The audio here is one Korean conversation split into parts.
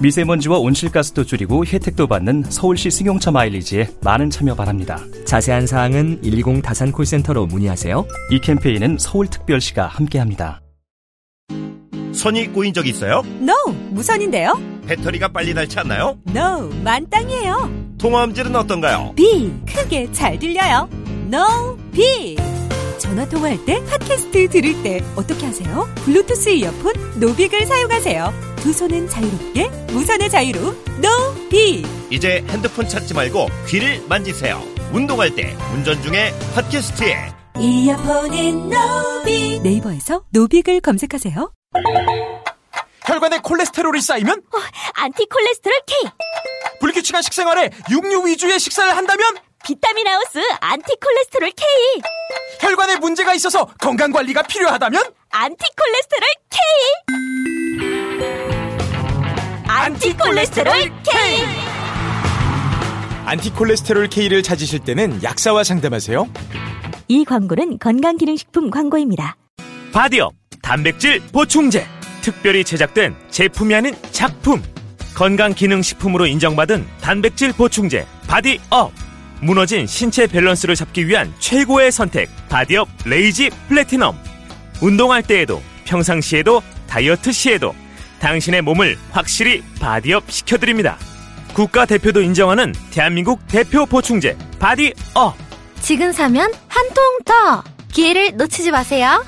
미세먼지와 온실가스도 줄이고 혜택도 받는 서울시 승용차 마일리지에 많은 참여 바랍니다. 자세한 사항은 120 다산 콜센터로 문의하세요. 이 캠페인은 서울특별시가 함께합니다. 선이 꼬인 적 있어요? NO! 무선인데요? 배터리가 빨리 닳지 않나요? NO! 만땅이에요 통화음질은 어떤가요? B! 크게 잘 들려요 NO! B! 전화 통화할 때 팟캐스트 들을 때 어떻게 하세요? 블루투스 이어폰 노빅을 사용하세요 두 손은 자유롭게 무선의 자유로! B! 이제 핸드폰 찾지 말고 귀를 만지세요. 운동할 때, 운전 중에 팟캐스트에. 이어폰인 노빅 네이버에서 노빅을 검색하세요. 혈관에 콜레스테롤이 쌓이면? 안티콜레스테롤 K. 불규칙한 식생활에 육류 위주의 식사를 한다면? 비타민 하우스 안티콜레스테롤 K. 혈관에 문제가 있어서 건강 관리가 필요하다면? 안티콜레스테롤 K 안티콜레스테롤 K. 안티콜레스테롤 K를 찾으실 때는 약사와 상담하세요. 이 광고는 건강기능식품 광고입니다. 바디업 단백질 보충제. 특별히 제작된 제품이 아닌 작품. 건강기능식품으로 인정받은 단백질 보충제 바디업. 무너진 신체 밸런스를 잡기 위한 최고의 선택 바디업 레이지 플래티넘. 운동할 때에도 평상시에도 다이어트 시에도 당신의 몸을 확실히 바디업 시켜드립니다 국가대표도 인정하는 대한민국 대표 보충제 바디업 지금 사면 한 통 더! 기회를 놓치지 마세요.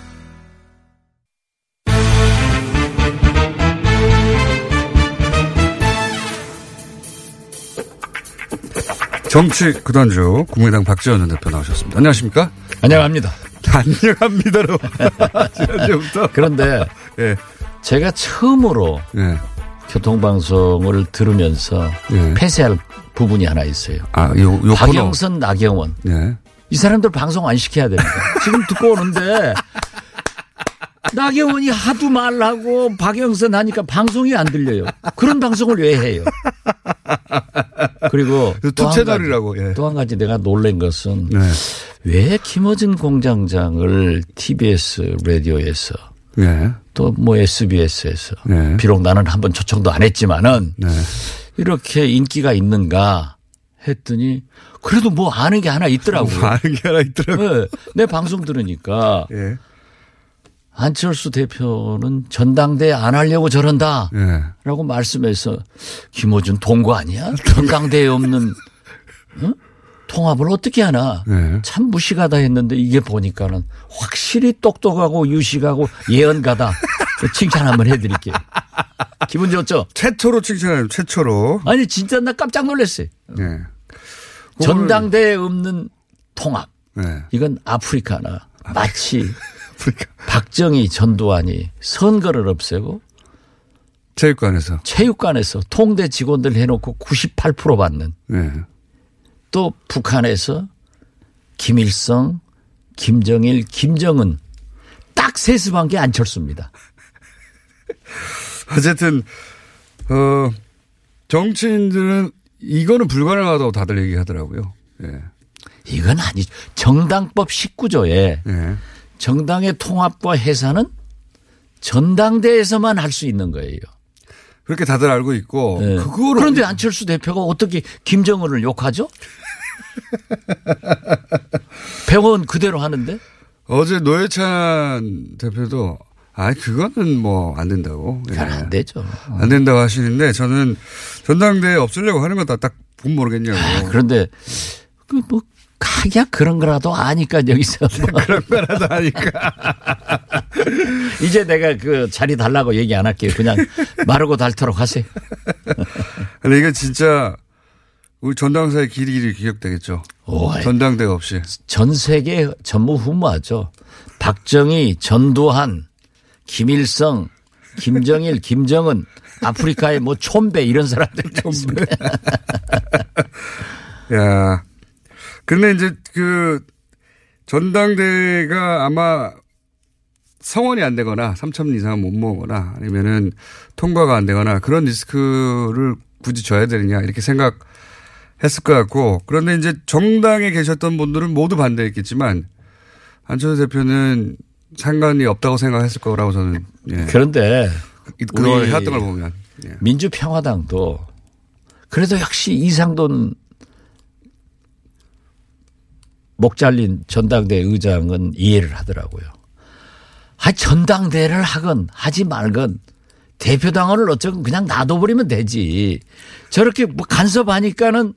정치 구단주 국민의당 박지원 전 대표 나오셨습니다. 안녕하십니까? 안녕합니다. 안녕합니다로 지난주부터 그런데 예. 제가 처음으로 예. 교통방송을 들으면서 예. 폐쇄할 부분이 하나 있어요. 아, 요, 요 코너. 박영선, 나경원. 예. 이 사람들 방송 안 시켜야 됩니다. 지금 듣고 오는데 나경원이 하도 말하고 박영선 하니까 방송이 안 들려요. 그런 방송을 왜 해요? 그리고 그또한 투채널이라고, 가지, 예. 또한 가지 내가 놀란 것은 네. 왜 김어준 공장장을 TBS 라디오에서 예. 또뭐 SBS에서 네. 비록 나는 한번 초청도 안 했지만은 네. 이렇게 인기가 있는가 했더니 그래도 뭐 아는 게 하나 있더라고요. 뭐 아는 게 하나 있더라고요. 네, 내 방송 들으니까 예. 안철수 대표는 전당대 안 하려고 저런다. 예. 라고 말씀해서 김어준 동거 아니야? 전당대에 없는 어? 통합을 어떻게 하나? 네. 참 무식하다 했는데 이게 보니까는 확실히 똑똑하고 유식하고 예언가다. 칭찬 한번 해드릴게요. 기분 좋죠? 최초로 칭찬해요. 최초로. 아니 진짜 나 깜짝 놀랐어요. 예. 전당대에 없는 통합. 네. 이건 아프리카나 마치 아프리카. 박정희 전두환이 선거를 없애고 체육관에서. 체육관에서 통대 직원들 해놓고 98% 받는 예. 또 북한에서 김일성, 김정일, 김정은 딱 세습한 게 안철수입니다. 어쨌든, 어, 정치인들은 이거는 불가능하다고 다들 얘기하더라고요. 예. 이건 아니죠. 정당법 19조에 예. 정당의 통합과 해산은 전당대에서만 할 수 있는 거예요. 그렇게 다들 알고 있고. 네. 그런데 안철수 대표가 어떻게 김정은을 욕하죠? 병원 그대로 하는데 어제 노회찬 대표도 아, 그거는 뭐 안 된다고. 예. 그건 안 되죠. 안 된다고 하시는데 저는 전당대회 없애려고 하는 거다 딱 보면 모르겠냐고. 아, 그런데 그뭐 가야 그런 거라도 아니까 여기서 뭐 그런 거라도 하니까. 이제 내가 그 자리 달라고 얘기 안 할게요. 그냥 마르고 닳도록 하세요. 근데 이건 진짜 우리 전당사의 길이 길이 기억되겠죠. 오이. 전당대회 없이. 전 세계 전무후무하죠. 박정희, 전두환, 김일성, 김정일, 김정은 아프리카의 뭐 촌배 이런 사람들 촌배. 야. 근데 이제 그 전당대회가 아마 성원이 안 되거나 3천 이상 못 모으거나 아니면은 통과가 안 되거나 그런 리스크를 굳이 져야 되느냐 이렇게 생각 했을 것 같고 그런데 이제 정당에 계셨던 분들은 모두 반대했겠지만 안철수 대표는 상관이 없다고 생각했을 거라고 저는 예. 그런데 그동안 해왔던 걸 보면 예. 민주평화당도 그래도 역시 이상돈 목 잘린 전당대 의장은 이해를 하더라고요. 아, 전당대를 하건 하지 말건 대표당원을 어쩌건 그냥 놔둬버리면 되지. 저렇게 뭐 간섭하니까는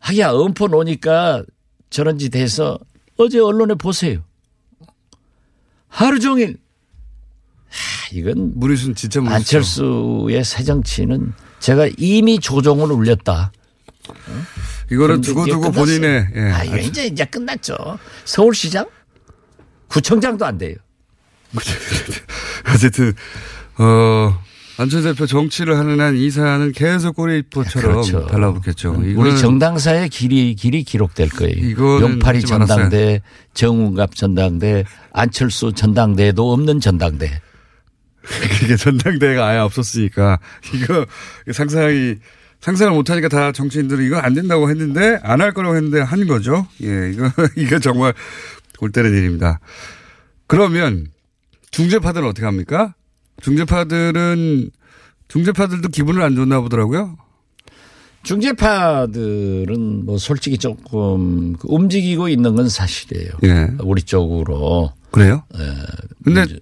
하기야 엄포 놓으니까 저런 짓 해서 어제 언론에 보세요. 하루 종일 하, 이건 무리순 진짜 무리수. 안철수의 새 정치는 제가 이미 조종을 울렸다. 이거는 그런데 두고 이제 두고 끝났어요. 본인의 예. 아, 이거 이제 이제 끝났죠. 서울시장 구청장도 안 돼요. 어쨌든 어 안철수 대표 정치를 하는 한 이 사안은 계속 꼬리포처럼 그렇죠. 달라붙겠죠. 우리 이거는 정당사의 길이 길이 기록될 거예요. 용팔이 전당대, 정운갑 전당대, 안철수 전당대도 없는 전당대. 그게 전당대회가 아예 없었으니까 이거 상상이 상상을 못하니까 다 정치인들은 이거 안 된다고 했는데 안 할 거라고 했는데 한 거죠. 예, 이거 이거 정말 골 때리는 일입니다. 그러면 중재파들은 어떻게 합니까? 중재파들은 중재파들도 기분을 안 좋나 보더라고요. 중재파들은 뭐 솔직히 조금 그 움직이고 있는 건 사실이에요. 예. 우리 쪽으로. 그래요? 예. 근데 민주,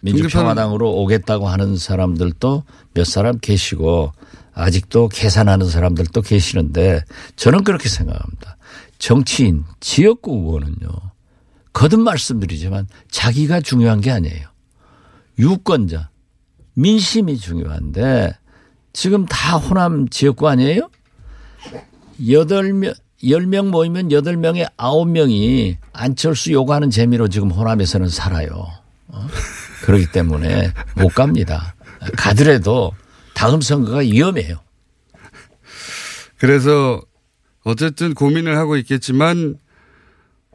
민주평화당으로 오겠다고 하는 사람들도 몇 사람 계시고 아직도 계산하는 사람들도 계시는데 저는 그렇게 생각합니다. 정치인, 지역구 의원은요. 거듭 말씀드리지만 자기가 중요한 게 아니에요. 유권자, 민심이 중요한데 지금 다 호남 지역구 아니에요? 여덟 명, 열명 모이면 여덟 명에 아홉 명이 안철수 요구하는 재미로 지금 호남에서는 살아요. 어? 그렇기 때문에 못 갑니다. 가더라도 다음 선거가 위험해요. 그래서 어쨌든 고민을 하고 있겠지만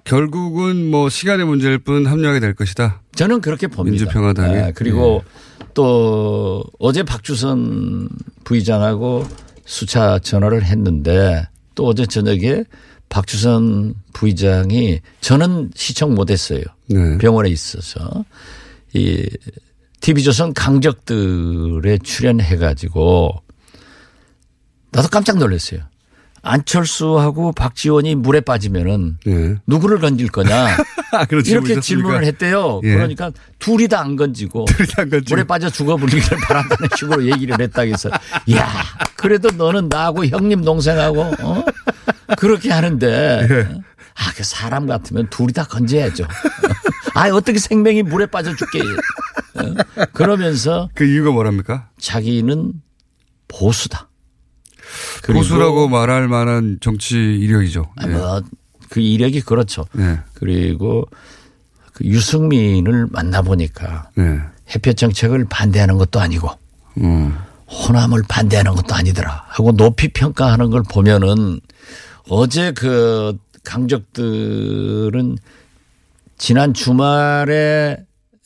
결국은 뭐 시간의 문제일 뿐 합류하게 될 것이다. 저는 그렇게 봅니다. 민주평화당이. 아, 그리고 또 어제 박주선 부의장하고 수차 전화를 했는데 또 어제 저녁에 박주선 부의장이 저는 시청 못했어요. 네. 병원에 있어서 이 TV조선 강적들에 출연해가지고 나도 깜짝 놀랐어요. 안철수하고 박지원이 물에 빠지면은 예. 누구를 건질 거냐 그런 질문이 이렇게? 질문을 했대요. 예. 그러니까 둘이 다안 건지고 물에 빠져 죽어버리기를 바란다는 식으로 얘기를 했다 해서 야 그래도 너는 나하고 형님 동생하고 어? 그렇게 하는데 예. 아그 사람 같으면 둘이 다 건져야죠. 아 어떻게 생명이 물에 빠져 죽게 어? 그러면서 그 이유가 뭐랍니까? 자기는 보수다. 보수라고 말할 만한 정치 이력이죠. 아, 뭐, 그 이력이 그렇죠. 예. 그리고 그 유승민을 만나보니까 예. 햇볕 정책을 반대하는 것도 아니고 음. 호남을 반대하는 것도 아니더라 하고 높이 평가하는 걸 보면은 어제 그 강적들은 지난 주말에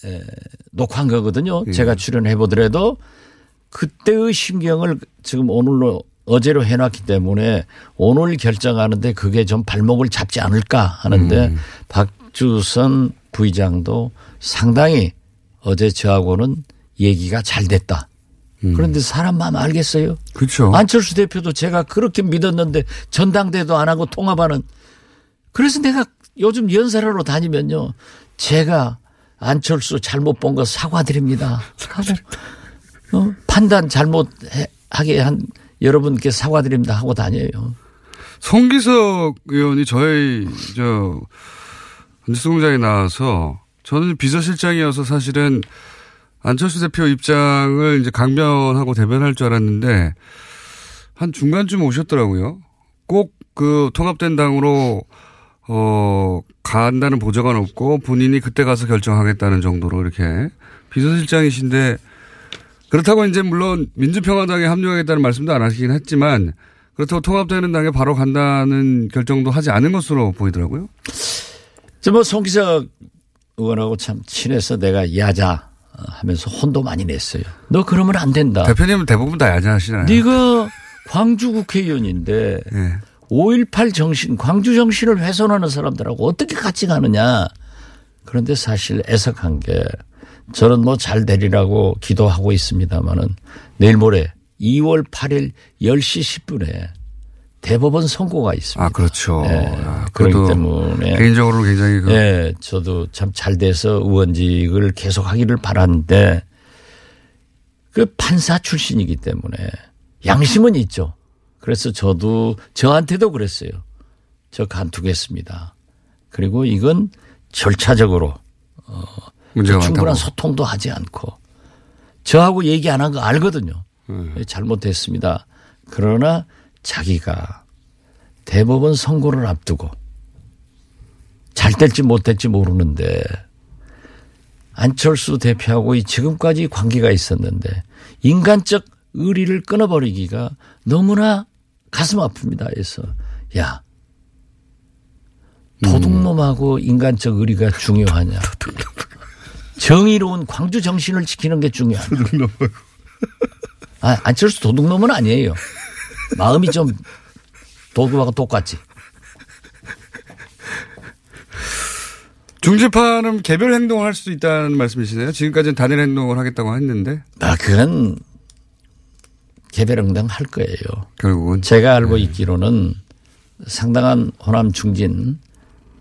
에, 녹화한 거거든요. 예. 제가 출연해 보더라도 그때의 심경을 지금 오늘로 어제로 해놨기 때문에 오늘 결정하는데 그게 좀 발목을 잡지 않을까 하는데 음. 박주선 부의장도 상당히 어제 저하고는 얘기가 잘 됐다. 그런데 사람 마음 알겠어요? 음. 그렇죠. 안철수 대표도 제가 그렇게 믿었는데 전당대도 안 하고 통합하는 그래서 내가 요즘 연설하러 다니면요. 제가 안철수 잘못 본 거 사과드립니다. 하고 어? 판단 잘못하게 한 여러분께 사과드립니다 하고 다녀요. 송기석 의원이 저희 저 뉴스 공장에 나와서 저는 비서실장이어서 사실은 안철수 대표 입장을 이제 강변하고 대변할 줄 알았는데 한 중간쯤 오셨더라고요. 꼭 그 통합된 당으로 어 간다는 보장은 없고 본인이 그때 가서 결정하겠다는 정도로 이렇게 비서실장이신데 그렇다고 이제 물론 민주평화당에 합류하겠다는 말씀도 안 하시긴 했지만 그렇다고 통합되는 당에 바로 간다는 결정도 하지 않은 것으로 보이더라고요. 저뭐 송기석 의원하고 참 친해서 내가 야자 하면서 혼도 많이 냈어요. 너 그러면 안 된다. 대표님은 대부분 다 야자하시나요? 네가 광주 국회의원인데 네. 5.18 정신, 광주 정신을 훼손하는 사람들하고 어떻게 같이 가느냐. 그런데 사실 애석한 게 저는 뭐 잘 되리라고 기도하고 있습니다마는 내일 모레 2월 8일 10시 10분에 대법원 선고가 있습니다. 아, 그렇죠. 네. 아, 그렇기 때문에 개인적으로 굉장히 그 네, 저도 참 잘 돼서 의원직을 계속 하기를 바랐는데 그 판사 출신이기 때문에 양심은 있죠. 그래서 저도 저한테도 그랬어요. 저 간투겠습니다. 그리고 이건 절차적으로 어, 문제가 충분한. 소통도 하지 않고 저하고 얘기 안 한 거 알거든요. 음. 잘못했습니다. 그러나 자기가 대법원 선고를 앞두고 잘 될지 못 될지 모르는데 안철수 대표하고 이 지금까지 관계가 있었는데 인간적 의리를 끊어버리기가 너무나 가슴 아픕니다. 해서 야 도둑놈하고 인간적 의리가 중요하냐. 정의로운 광주 정신을 지키는 게 중요하냐. 아, 안철수 도둑놈은 아니에요. 마음이 좀 도둑하고 똑같지. 중재파는 개별 행동을 할 수 있다는 말씀이시네요. 지금까지는 단일 행동을 하겠다고 했는데 아, 그건 개별응당 할 거예요. 결국은 제가 알고 있기로는 상당한 호남 중진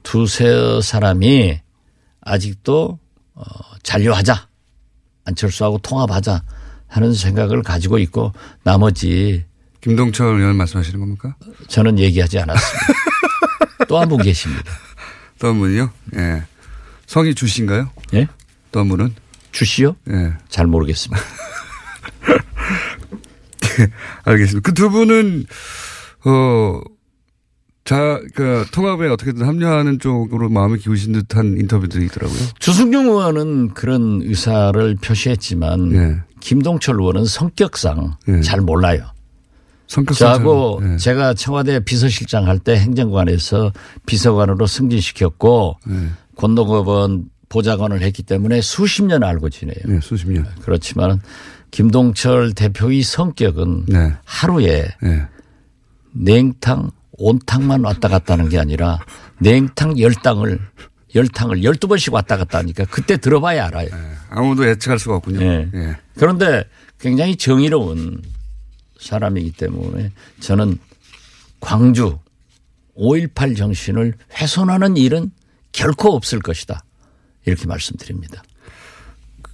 두세 사람이 아직도 어, 잔류하자 안철수하고 통합하자 하는 생각을 가지고 있고 나머지 김동철 의원 말씀하시는 겁니까? 저는 얘기하지 않았습니다. 또 한 분 계십니다. 또 한 분이요? 예. 성이 주신가요? 예? 또 한 분은? 주시요? 예. 잘 모르겠습니다. 알겠습니다. 그 두 분은, 어, 자, 그, 통합에 어떻게든 합류하는 쪽으로 마음을 기우신 듯한 인터뷰들이 있더라고요. 주승용 의원은 그런 의사를 표시했지만 예. 김동철 의원은 성격상 예. 잘 몰라요. 성격상. 저하고 잘- 예. 제가 청와대 비서실장 할 때 행정관에서 비서관으로 승진시켰고 예. 권노법원 보좌관을 했기 때문에 수십 년 알고 지내요. 네, 수십 년. 그렇지만 김동철 대표의 성격은 네. 하루에 예. 냉탕, 온탕만 왔다 갔다 하는 게 아니라 냉탕 열탕을 열탕을 열두 번씩 왔다 갔다 하니까 그때 들어봐야 알아요. 아무도 예측할 수가 없군요. 예. 예. 그런데 굉장히 정의로운 사람이기 때문에 저는 광주 5.18 정신을 훼손하는 일은 결코 없을 것이다. 이렇게 말씀드립니다.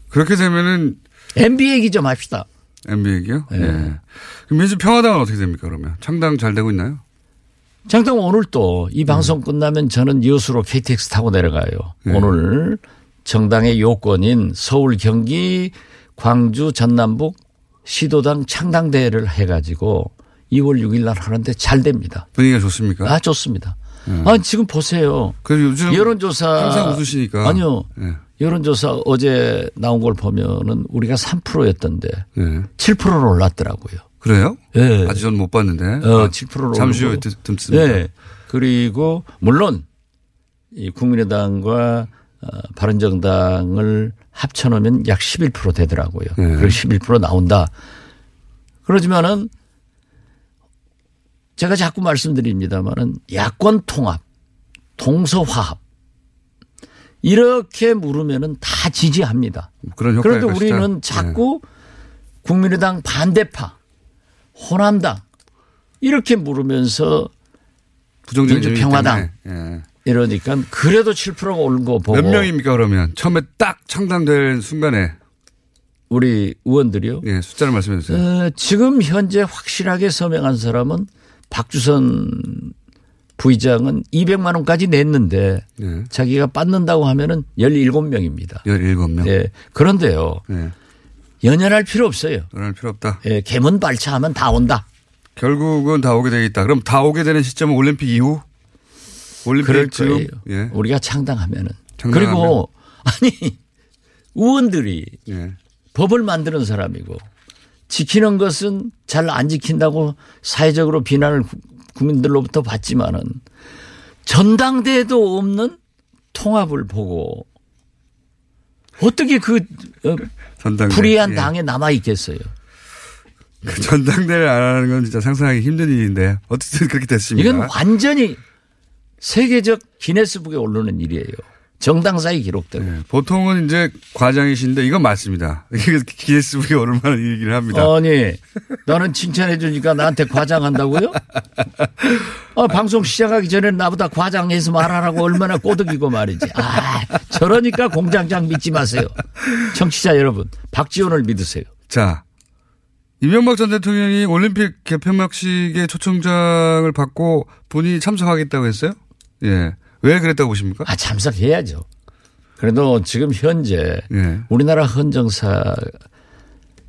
그렇게 되면은 MB 얘기 좀 합시다. MB 얘기요? 예. 예. 그럼 민주평화당은 어떻게 됩니까, 그러면? 창당 잘 되고 있나요? 장당 오늘 또 이 방송 끝나면 저는 여수로 KTX 타고 내려가요. 네. 오늘 정당의 요건인 서울, 경기, 광주, 전남북 시도당 창당대회를 해가지고 2월 6일 날 하는데 잘 됩니다. 분위기가 좋습니까? 아, 좋습니다. 아, 지금 보세요. 그래서 요즘 여론조사. 항상 웃으시니까. 아니요. 예. 여론조사 어제 나온 걸 보면은 우리가 3%였던데 예. 7%로 올랐더라고요. 그래요? 예. 아직 전 못 봤는데. 어, 아, 7%로 잠시 후에. 듣- 듣습니다. 네. 그리고 물론 이 국민의당과 어, 바른정당을 합쳐놓으면 약 11% 되더라고요. 네. 그리고 11% 나온다. 그러지만은 제가 자꾸 말씀드립니다만은 야권 통합, 동서화합 이렇게 물으면은 다 지지합니다. 그런 효과가 그런데. 우리는 자꾸 국민의당 반대파, 호남당 이렇게 물으면서 부정적인 때문에. 예. 이러니까 그래도 7%가 오른 거 보고 몇 명입니까, 그러면? 처음에 딱 창당된 순간에. 우리 의원들이요. 예, 숫자를 말씀해 주세요. 어, 지금 현재 확실하게 서명한 사람은 박주선 부의장은 200만 원까지 냈는데 예. 자기가 받는다고 하면은 17명입니다. 17명. 예. 그런데요. 예. 연연할 필요 없어요. 연할 필요 없다. 예, 개문 발차하면 다 온다. 결국은 다 오게 되어 있다. 그럼 다 오게 되는 시점은 올림픽 이후? 올림픽 그럴? 거예요. 예. 우리가 창당하면은. 창당하면. 그리고 아니 의원들이 예. 법을 만드는 사람이고 지키는 것은 잘 안 지킨다고 사회적으로 비난을 구- 국민들로부터 받지만은 전당대에도 없는 통합을 보고 어떻게 그 어, 전당대. 불의한 예. 당에 남아 있겠어요. 그 전당대를 안 하는 건 진짜 상상하기 힘든 일인데 어쨌든 그렇게 됐습니다. 이건 완전히 세계적 기네스북에 오르는 일이에요. 정당사의 기록대로. 네, 보통은 이제 과장이신데 이건 맞습니다. 기네스북에 오를 만한 얘기를 합니다. 아니, 나는 칭찬해 주니까 나한테 과장한다고요? 아, 방송 시작하기 전에 나보다 과장해서 말하라고 얼마나 꼬드기고 말이지. 아, 저러니까 공장장 믿지 마세요. 청취자 여러분, 박지원을 믿으세요. 자, 이명박 전 대통령이 올림픽 개폐막식에 초청장을 받고 본인이 참석하겠다고 했어요? 예. 왜 그랬다고 보십니까? 아, 참석해야죠. 그래도 지금 현재 예. 우리나라 헌정사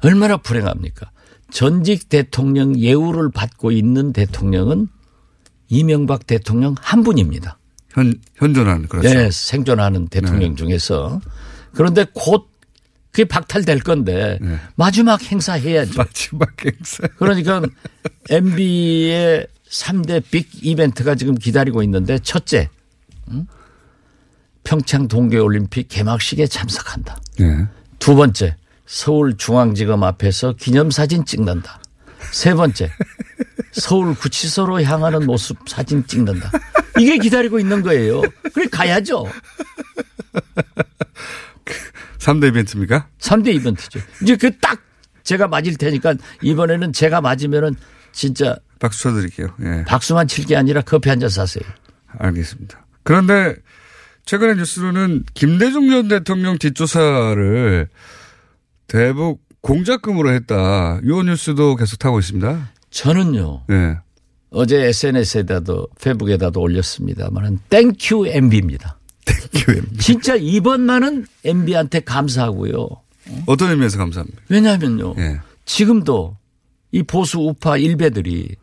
얼마나 불행합니까? 전직 대통령 예우를 받고 있는 대통령은 이명박 대통령 한 분입니다. 현, 현존하는, 그렇죠. 네, 생존하는 대통령 중에서. 그런데 곧 그게 박탈될 건데 마지막 행사 해야죠. 네. 마지막 행사. 그러니까 MB의 3대 빅 이벤트가 지금 기다리고 있는데 첫째, 응? 평창 동계올림픽 개막식에 참석한다. 예. 두 번째, 서울중앙지검 앞에서 기념사진 찍는다. 세 번째, 서울 구치소로 향하는 모습 사진 찍는다. 이게 기다리고 있는 거예요. 그래 가야죠. 3대 이벤트입니까? 3대 이벤트죠. 이제 그 딱 제가 맞을 테니까 이번에는 제가 맞으면은 진짜 박수 쳐드릴게요. 예. 박수만 칠 게 아니라 커피 한 잔 사세요. 알겠습니다. 그런데 최근의 뉴스로는 김대중 전 대통령 뒷조사를 대북 공작금으로 했다. 이 뉴스도 계속 타고 있습니다. 저는요. 예. 어제 SNS에다도 페북에다도 올렸습니다만은 thank you MB입니다. thank you MB. 진짜 이번만은 MB한테 감사하고요. 어떤 의미에서 감사합니다. 왜냐하면요. 예. 지금도 이 보수 우파 일베들이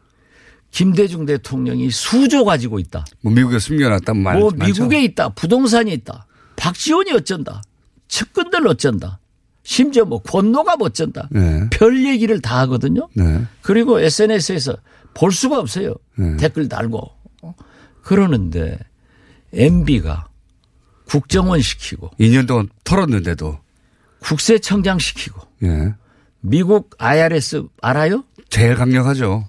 김대중 대통령이 수조 가지고 있다. 뭐 미국에 숨겨놨다 말뭐 많죠. 미국에 있다. 부동산이 있다. 박지원이 어쩐다. 측근들 어쩐다. 심지어 뭐 권노가 어쩐다. 네. 별 얘기를 다 하거든요. 네. 그리고 SNS에서 볼 수가 없어요. 네. 댓글 달고. 그러는데 MB가 국정원 시키고 2년 동안 털었는데도 국세청장 시키고 예. 미국 IRS 알아요? 제일 강력하죠.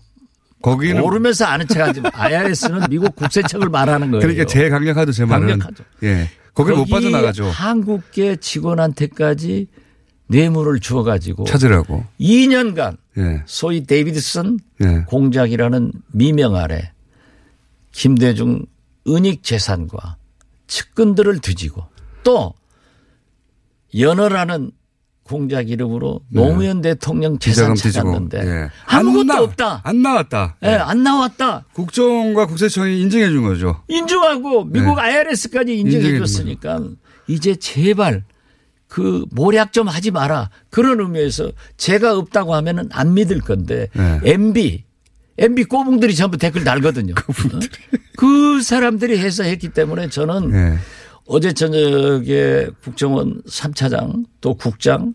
거기는 모르면서 아는 척하지 마. IRS는 미국 국세청을 말하는 거예요. 그러니까 제일 강력하죠. 제 말은. 강력하죠. 예. 거기 못 빠져나가죠. 한국계 직원한테까지 뇌물을 주어가지고 찾으라고. 2년간 예. 소위 데이비드슨 예. 공작이라는 미명 아래 김대중 은닉 재산과 측근들을 뒤지고 또 연어라는 공작 이름으로 노무현 대통령 재산 네. 찾았는데. 예. 아무것도 안 나- 없다. 안 나왔다. 예, 안 나왔다. 국정과 국세청이 인정해 준 거죠. 인정하고 미국 네. IRS까지 인정해 인정해 줬으니까 이제 제발 그 모략 좀 하지 마라. 그런 의미에서 제가 없다고 하면은 안 믿을 건데 네. MB MB 꼬붕들이 전부 댓글 달거든요. 어? 그 사람들이 해서 했기 때문에 저는 예. 어제 저녁에 국정원 3차장 또 국장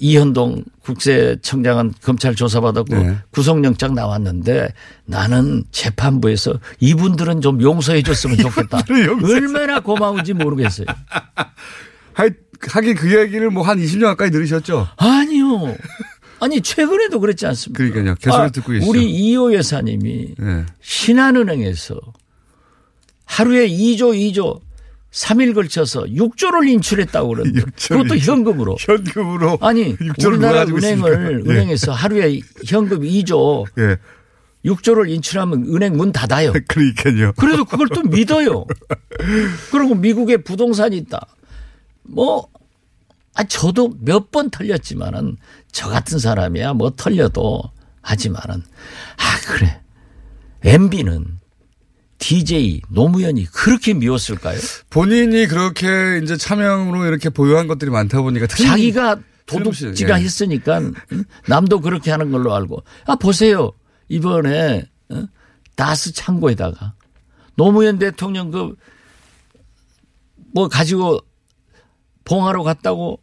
이현동 국세청장은 검찰 조사받았고 네. 구속영장 나왔는데 나는 재판부에서 이분들은 좀 용서해 줬으면 좋겠다. 얼마나 고마운지 모르겠어요. 하, 하긴 그 얘기를 뭐 한 20년 가까이 들으셨죠? 아니요. 아니 최근에도 그랬지 않습니까? 그러니까요. 계속 아, 듣고 계시죠. 우리 이호 여사님이 예. 신한은행에서 하루에 2조 2조 3일 걸쳐서 6조를 인출했다고 그러는데 6조를 그것도. 현금으로. 현금으로. 아니 6조를 우리나라 은행을. 예. 은행에서 하루에 현금 2조 예. 6조를 인출하면 은행 문 닫아요. 그러니까요. 그래도 그걸 또 믿어요. 그리고 미국에 부동산이 있다. 뭐, 아, 저도 몇 번 털렸지만은 저 같은 사람이야 뭐 털려도 하지만은 아, 그래. MB는 DJ 노무현이 그렇게 미웠을까요? 본인이 그렇게 이제 차명으로 이렇게 보유한 것들이 많다 보니까 자기가 도둑지가 예. 했으니까 응? 남도 그렇게 하는 걸로 알고 아 보세요 이번에 어? 다스 창고에다가 노무현 대통령 그 뭐 가지고 봉하러 갔다고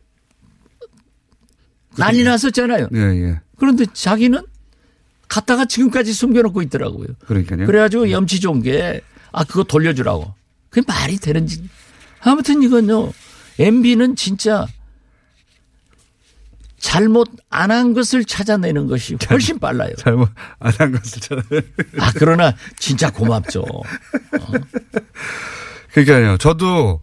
난리 났었잖아요. 예, 예. 그런데 자기는 갖다가 지금까지 숨겨놓고 있더라고요. 그러니까요. 그래가지고 염치 좋은 게, 아, 그거 돌려주라고. 그게 말이 되는지. 아무튼 이건요, MB는 진짜 잘못 안 한 것을 찾아내는 것이 훨씬 빨라요. 잘못 안 한 것을 찾아. 아, 그러나 진짜 고맙죠. 그러니까요. 저도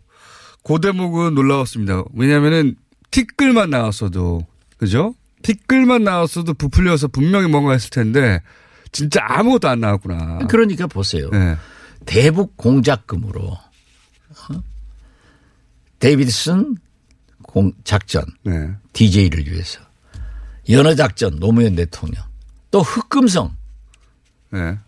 그 대목은 놀라웠습니다. 왜냐면은 티끌만 나왔어도 그죠? 티끌만 나왔어도 부풀려서 분명히 뭔가 했을 텐데 진짜 아무것도 안 나왔구나. 그러니까 보세요. 네. 대북 공작금으로 어? 데이비드슨 공 작전 네. DJ를 위해서 연어 작전 노무현 대통령 또 흑금성 네.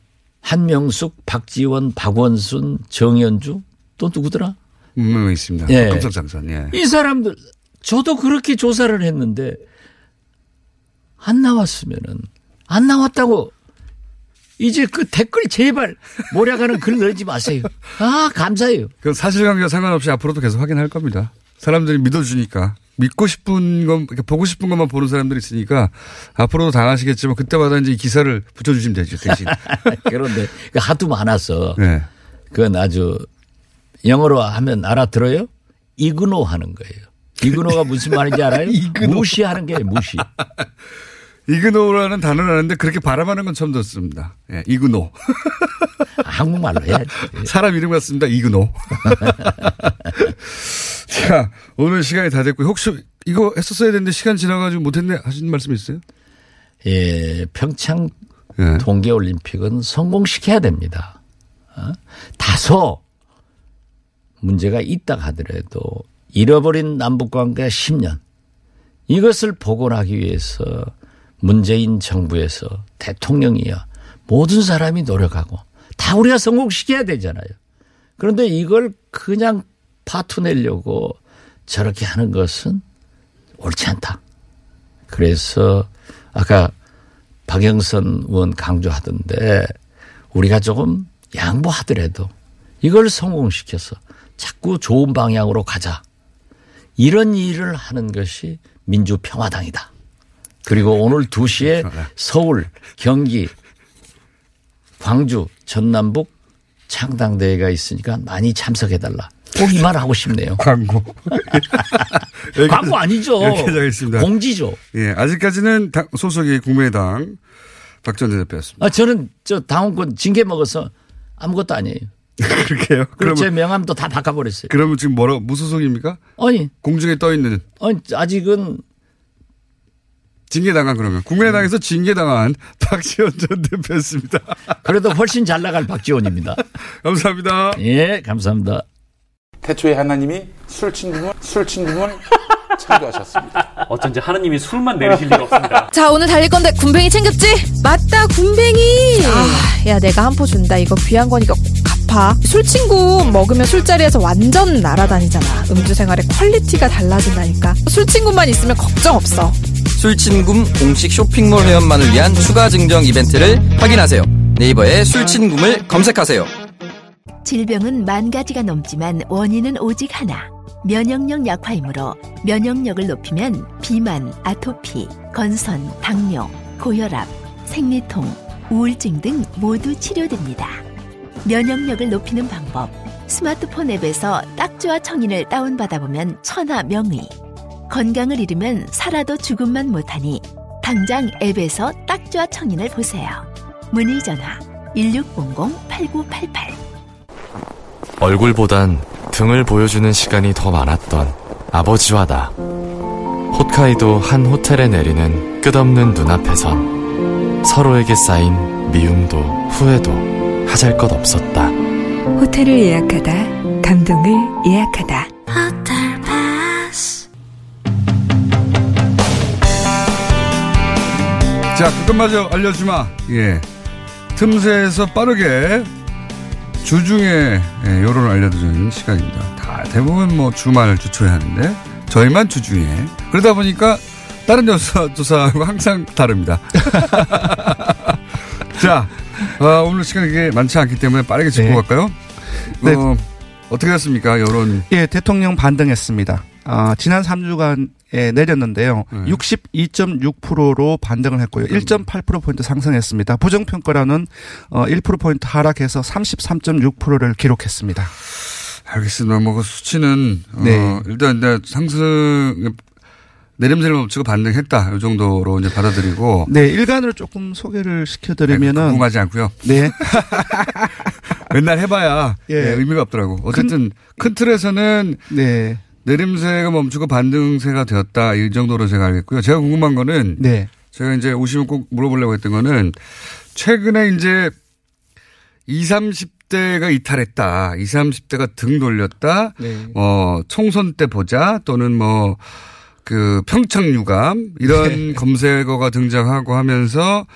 한명숙 박지원 박원순 정현주 또 누구더라? 분명히 있습니다. 예. 금속장선. 예. 이 사람들 저도 그렇게 조사를 했는데 안 나왔으면은 안 나왔다고 이제 그 댓글 제발 몰아가는 글 넣지 마세요. 아 감사해요. 그 사실관계와 상관없이 앞으로도 계속 확인할 겁니다. 사람들이 믿어주니까 믿고 싶은 것, 이렇게 보고 싶은 것만 보는 사람들이 있으니까 앞으로도 당하시겠지만 그때마다 이제 이 기사를 붙여주시면 되죠 대신. 그런데 그 하도 많아서 네. 그건 아주 영어로 하면 알아들어요? 이그노 하는 거예요. 이그노가 무슨 말인지 알아요? 무시하는 게 무시. 이그노라는 단어를 아는데 그렇게 발음하는 건 처음 듣습니다. 예, 이그노. 한국말로 해야지. 사람 이름 같습니다. 이그노. 자, 오늘 시간이 다 됐고 혹시 이거 했었어야 되는데 시간 지나가지고 못했네 하시는 말씀 있어요? 예, 평창 예. 동계올림픽은 성공시켜야 됩니다. 어? 다소 문제가 있다 하더라도 잃어버린 남북관계 10년 이것을 복원하기 위해서 문재인 정부에서 대통령이야 모든 사람이 노력하고 다 우리가 성공시켜야 되잖아요. 그런데 이걸 그냥 파투내려고 저렇게 하는 것은 옳지 않다. 그래서 아까 박영선 의원 강조하던데 우리가 조금 양보하더라도 이걸 성공시켜서 자꾸 좋은 방향으로 가자. 이런 일을 하는 것이 민주평화당이다. 그리고 오늘 2시에 서울, 경기, 광주, 전남북 창당대회가 있으니까 많이 참석해달라. 꼭 이 말 하고 싶네요. 광고. 광고 아니죠. 공지죠. 예, 아직까지는 당- 소속이 국민의당 박전 대표였습니다. 아, 저는 저 당원권 징계 먹어서 아무것도 아니에요. 그렇게요? 그리고 제 명함도 다 바꿔버렸어요. 그러면 지금 뭐라, 무소속입니까? 아니, 공중에 떠 있는 아니 아직은 징계당한 그러면. 국민의당에서 징계당한 박지원 전 대표였습니다. 그래도 훨씬 잘 나갈 박지원입니다. 감사합니다. 예, 감사합니다. 태초에 하나님이 술 친구물 술친구물 창조하셨습니다. 어쩐지 하느님이 술만 내리실 리가 없습니다. 자, 오늘 달릴 건데 굼벵이 챙겼지? 맞다, 굼벵이. 아, 야, 내가 한 포 준다. 이거 귀한 거니까 꼭 갚아. 술친굼 먹으면 술자리에서 완전 날아다니잖아. 음주 생활의 퀄리티가 달라진다니까. 술친굼만 있으면 걱정 없어. 술친굼 공식 쇼핑몰 회원만을 위한 추가 증정 이벤트를 확인하세요. 네이버에 술친굼을 검색하세요. 질병은 만 가지가 넘지만 원인은 오직 하나. 면역력 약화이므로 면역력을 높이면 비만, 아토피, 건선, 당뇨, 고혈압, 생리통, 우울증 등 모두 치료됩니다. 면역력을 높이는 방법. 스마트폰 앱에서 딱지와 청인을 다운받아 보면 천하 명의. 건강을 잃으면 살아도 죽음만 못하니 당장 앱에서 딱지와 청인을 보세요. 문의 전화 1600-8988 얼굴보단 등을 보여주는 시간이 더 많았던 아버지와 나. 홋카이도 한 호텔에 내리는 끝없는 눈앞에선 서로에게 쌓인 미움도 후회도 하잘 것 없었다. 호텔을 예약하다, 감동을 예약하다. 자, 그것마저 알려주마. 예. 틈새에서 빠르게 주중에 예, 여론을 알려드리는 시간입니다. 다 대부분 뭐 주말 주초에 하는데 저희만 주중에 그러다 보니까 다른 조사, 조사하고 항상 다릅니다. 자, 어, 오늘 시간이 많지 않기 때문에 빠르게 짚고 네. 갈까요? 네. 어, 어떻게 됐습니까, 여론? 예, 대통령 반등했습니다. 아, 지난 3주간 예, 내렸는데요. 62.6%로 반등을 했고요. 1.8%포인트 상승했습니다. 부정평가라는 어, 1%포인트 하락해서 33.6%를 기록했습니다. 알겠습니다. 뭐 그 수치는 네. 어, 일단 이제 상승 내림세를 멈추고 반등했다. 이 정도로 이제 받아들이고 네, 일간으로 조금 소개를 시켜드리면은. 아니, 궁금하지 않고요. 네. 맨날 해봐야 예. 예, 의미가 없더라고. 어쨌든 큰, 틀에서는 네. 내림세가 멈추고 반등세가 되었다. 이 정도로 제가 알겠고요. 제가 궁금한 거는 네. 제가 이제 오시면 꼭 물어보려고 했던 거는 최근에 이제 20, 30대가 이탈했다. 20, 30대가 등 돌렸다. 네. 어, 총선 때 보자 또는 뭐, 그 평창 유감 이런 네. 검색어가 등장하고 하면서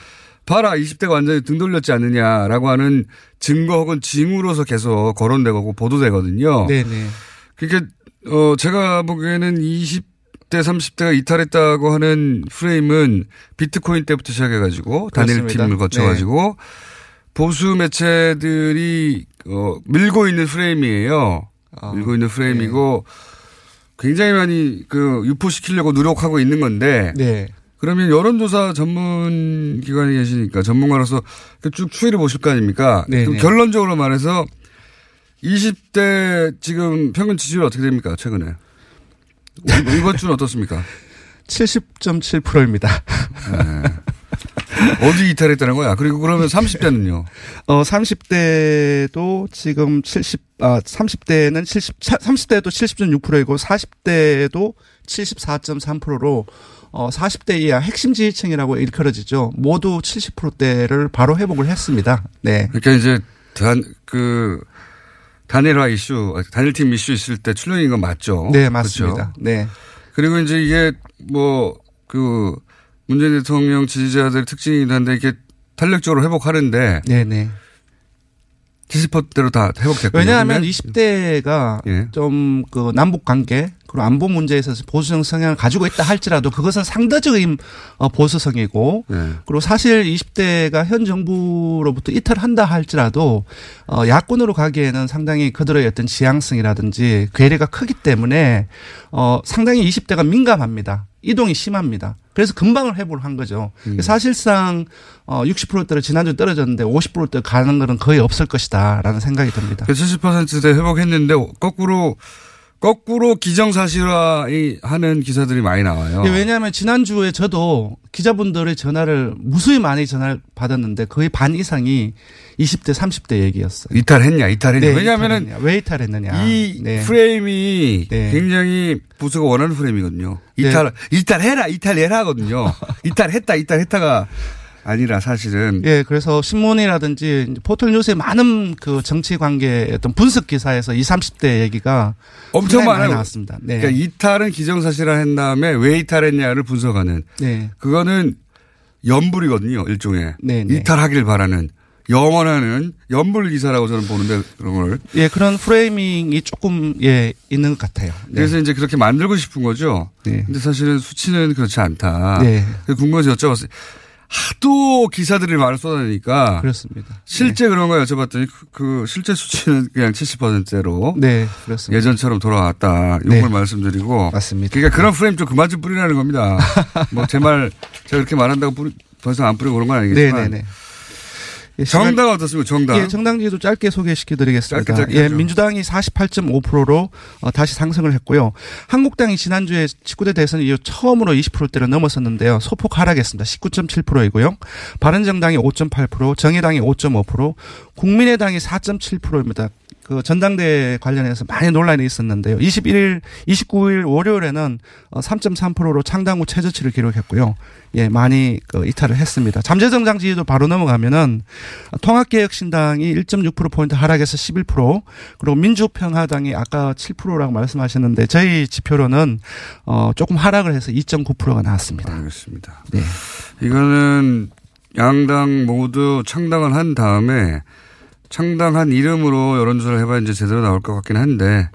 봐라 20대가 완전히 등 돌렸지 않느냐라고 하는 증거 혹은 징후로서 계속 거론되고 보도되거든요. 네네. 그러니까 어 제가 보기에는 20대 30대가 이탈했다고 하는 프레임은 비트코인 때부터 시작해가지고 단일. 팀을 거쳐가지고 네. 보수 매체들이 어 밀고 있는 프레임이에요. 아, 밀고 있는 네. 프레임이고 굉장히 많이 그 유포시키려고 노력하고 있는 건데 네. 그러면 여론조사 전문 기관에 계시니까 전문가로서 그쭉 추이를 보실 거 아닙니까? 네, 네. 결론적으로 말해서 20대 지금 평균 지지율 어떻게 됩니까? 최근에. 이번- 주는 어떻습니까? 70.7%입니다. 어디 이탈했다는 거야? 그리고 그러면 30대는요? 어, 30대도 지금 70, 아, 30대는 70, 30대도 70.6%이고 40대도 74.3%로 어, 40대 이하 핵심 지지층이라고 일컬어지죠. 모두 70%대를 바로 회복을 했습니다. 네. 그러니까 이제 단, 그, 단일화 이슈, 단일팀 이슈 있을 때 출렁인 건 맞죠? 네, 맞습니다. 그렇죠? 네. 그리고 이제 이게 뭐, 그, 문재인 대통령 지지자들 특징이긴 한데 이게 탄력적으로 회복하는데. 네네. 70%대로 다 회복됐군요. 왜냐하면 그러면? 20대가 예. 좀그 남북 관계 그리고 안보 문제에 있어서 보수적 성향을 가지고 있다 할지라도 그것은 상대적인 어, 보수성이고 네. 그리고 사실 20대가 현 정부로부터 이탈한다 할지라도 어, 야권으로 가기에는 상당히 그들의 어떤 지향성이라든지 괴리가 크기 때문에 어, 상당히 20대가 민감합니다. 이동이 심합니다. 그래서 금방을 회복을 한 거죠. 음. 사실상 어 60%대로 지난주 떨어졌는데 50%대 가는 거는 거의 없을 것이다라는 생각이 듭니다. 그 70%대 회복했는데 거꾸로 거꾸로 기정사실화하는 기사들이 많이 나와요. 예, 왜냐하면 지난주에 저도 기자분들의 전화를 무수히 많이 전화를 받았는데 거의 반 이상이 20대, 30대 얘기였어요. 이탈했냐, 이탈했냐. 네, 이탈했냐. 왜 이탈했느냐. 이 네. 프레임이 네. 굉장히 부수가 원하는 프레임이거든요. 이탈, 이탈해라, 이탈해라 하거든요. 이탈했다, 이탈했다가 아니라 사실은. 예, 그래서 신문이라든지 포털 뉴스에 많은 그 정치 관계 어떤 분석 기사에서 20, 30대 얘기가 엄청 많이. 나왔습니다. 네. 그러니까 이탈은 기정사실화 한 다음에 왜 이탈했냐를 분석하는. 네. 그거는 연불이거든요, 일종의. 네, 네. 이탈하길 바라는. 영원하는 연불 기사라고 저는 보는데 그런 걸. 예, 그런 프레이밍이 조금 예 있는 것 같아요. 네. 그래서 이제 그렇게 만들고 싶은 거죠. 네. 근데 사실은 수치는 그렇지 않다. 네. 궁금해서 여쭤봤어요. 하도 기사들이 말을 쏟아내니까. 그렇습니다. 실제 그런 거 여쭤봤더니 그, 그 실제 수치는 그냥 70%대로. 네, 그렇습니다. 예전처럼 돌아왔다. 네. 이걸 말씀드리고. 맞습니다. 그러니까 그런 프레임 좀 그만 좀 뿌리라는 겁니다. 뭐 제 말 제가 그렇게 말한다고 뿌리, 더 이상 안 뿌리고 그런 건 아니겠지만. 네네네. 예, 정당 어떻습니까? 정당. 예, 정당지도 짧게 소개시켜드리겠습니다. 짧게, 짧게 예, 하죠. 민주당이 48.5%로 어, 다시 상승을 했고요. 한국당이 지난주에 19대 대선 이후 처음으로 20%대를 넘어섰는데요. 소폭 하락했습니다. 19.7%이고요. 바른정당이 5.8%, 정의당이 5.5%, 국민의당이 4.7%입니다. 그 전당대 관련해서 많이 논란이 있었는데요. 21일, 29일 월요일에는 어, 3.3%로 창당 후 최저치를 기록했고요. 예, 많이 그 이탈을 했습니다. 잠재정당 지지도 바로 넘어가면은 통합개혁신당이 1.6%포인트 하락해서 11%, 그리고 민주평화당이 아까 7%라고 말씀하셨는데 저희 지표로는 어, 조금 하락을 해서 2.9%가 나왔습니다. 알겠습니다. 네. 이거는 양당 모두 창당을 한 다음에 창당한 이름으로 여론조사를 해봐야 이제 제대로 나올 것 같긴 한데,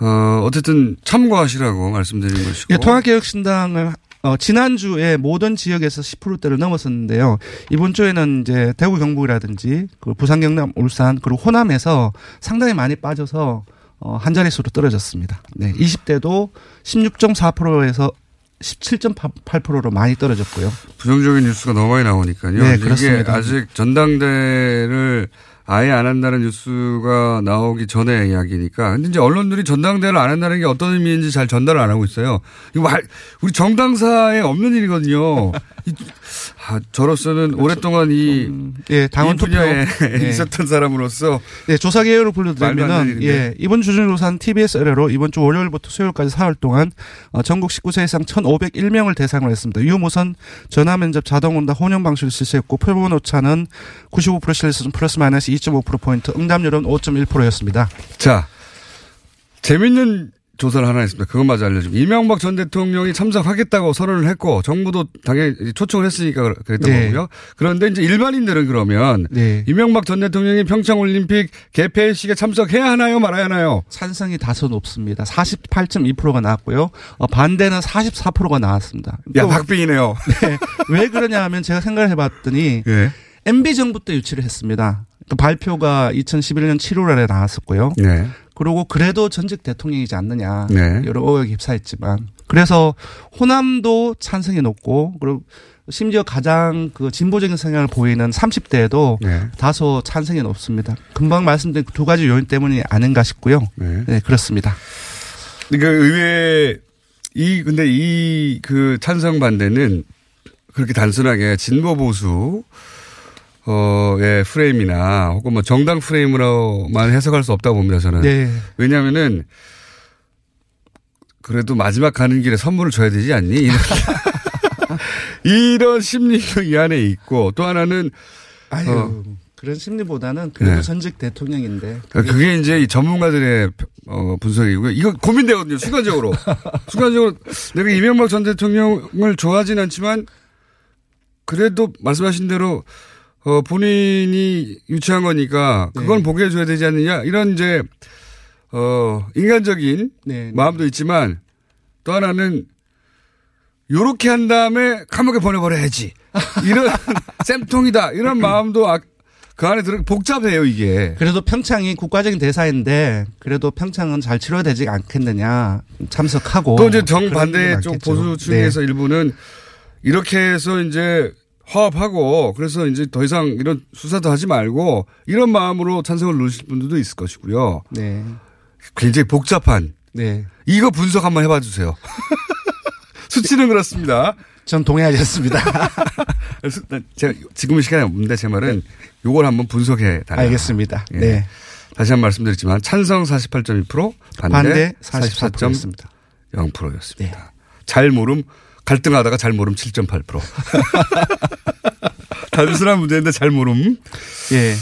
어, 어쨌든 참고하시라고 말씀드린 것이고. 예, 통합개혁신당을 어, 지난주에 모든 지역에서 10%대를 넘었었는데요. 이번 주에는 이제 대구 경북이라든지 그 부산 경남 울산 그리고 호남에서 상당히 많이 빠져서 어, 한 자릿수로 떨어졌습니다. 네. 20대도 16.4%에서 17.8%로 많이 떨어졌고요. 부정적인 뉴스가 너무 많이 나오니까요. 네, 이게 그렇습니다. 아직 전당대를 아예 안 한다는 뉴스가 나오기 전에 이야기니까. 근데 이제 언론들이 전당대를 안 한다는 게 어떤 의미인지 잘 전달을 안 하고 있어요. 이거 말, 우리 정당사에 없는 일이거든요. 이- 아, 저로서는 오랫동안 이, 예, 당원 이 분야에 투표. 예. 있었던 사람으로서 네, 조사 되는 일인데. 예, 이번 주중조사는 TBS 의뢰로 이번 주 월요일부터 수요일까지 사흘 동안 어, 전국 19세 이상 1,501명을 대상으로 했습니다. 유무선 전화 면접 자동 응답 혼용 방식을 실시했고 표본 오차는 95% 실수 플러스 마이너스 2.5% 포인트, 응답률은 5.1%였습니다. 자, 재밌는 조사를 하나 했습니다. 그것마저 알려주면. 이명박 전 대통령이 참석하겠다고 선언을 했고, 정부도 당연히 초청을 했으니까 그랬- 그랬던 네. 거고요. 그런데 이제 일반인들은 그러면, 이명박 전 대통령이 평창 올림픽 개폐식에 참석해야 하나요, 말아야 하나요? 찬성이 다소 높습니다. 48.2%가 나왔고요. 어, 반대는 44%가 나왔습니다. 야, 또- 박빙이네요. 네. 왜 그러냐 하면 제가 생각을 해 봤더니 예. MB 정부 때 유치를 했습니다. 그 발표가 2011년 7월에 나왔었고요. 네. 그리고 그래도 전직 대통령이지 않느냐 네. 여러 의혹이 휩싸였지만 그래서 호남도 찬성이 높고 그리고 심지어 가장 그 진보적인 성향을 보이는 30대에도 네. 다소 찬성이 높습니다. 금방 말씀드린 두 가지 요인 때문이 아닌가 싶고요. 네, 그렇습니다. 그러니까 의회, 이, 근데 이 그 찬성 반대는 그렇게 단순하게 진보 보수, 어의 프레임이나 혹은 뭐 정당 프레임으로만 해석할 수 없다고 봅니다, 저는. 네. 왜냐면은 그래도 마지막 가는 길에 선물을 줘야 되지 않니? 이런, 이런 심리도 이 안에 있고 또 하나는 아유, 어, 그런 심리보다는 그래도 네. 전직 대통령인데 그러니까 그게 이제 이 전문가들의 어, 분석이고요. 이거 고민되거든요. 순간적으로. 순간적으로 내가 이명박 전 대통령을 좋아하진 않지만 그래도 말씀하신 대로 어, 본인이 유치한 거니까 그건 보게 해줘야 되지 않느냐 이런 이제 어, 인간적인 네, 마음도 있지만 또 하나는 요렇게 한 다음에 감옥에 보내버려야지. 이런 쌤통이다. 이런 마음도 아- 그 안에 들어 복잡해요 이게. 그래도 평창이 국가적인 대사인데 그래도 평창은 잘 치러야 되지 않겠느냐 참석하고 또 이제 정반대 게쪽 많겠죠. 보수 층에서 네. 일부는 이렇게 해서 이제 화합하고 그래서 이제 더 이상 이런 수사도 하지 말고 이런 마음으로 찬성을 누르실 분들도 있을 것이고요. 네. 굉장히 복잡한. 네. 이거 분석 한번 해봐 주세요. 수치는 그렇습니다. 전난 제가 지금은 시간이 없는데 제 말은 요걸 한번 분석해 달라. 알겠습니다. 예. 네. 다시 한번 말씀드렸지만 찬성 48.2% 반대, 반대 44.0%였습니다. 44%였습니다. 네. 잘 모름 갈등하다가 잘 모름 7.8%. 단순한 문제인데 잘 모름. 예.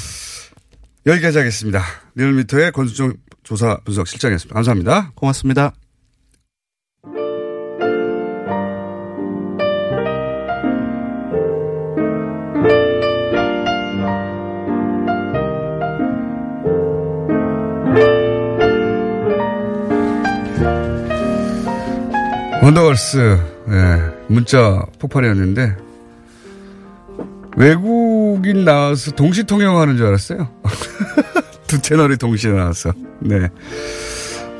여기까지 하겠습니다. 리얼미터의 권수정 조사 분석 실장이었습니다. 감사합니다. 고맙습니다. 원더걸스 예, 문자 폭발이었는데 외국인 나와서 동시 통역하는 줄 알았어요. 두 채널이 동시에 나와서 네.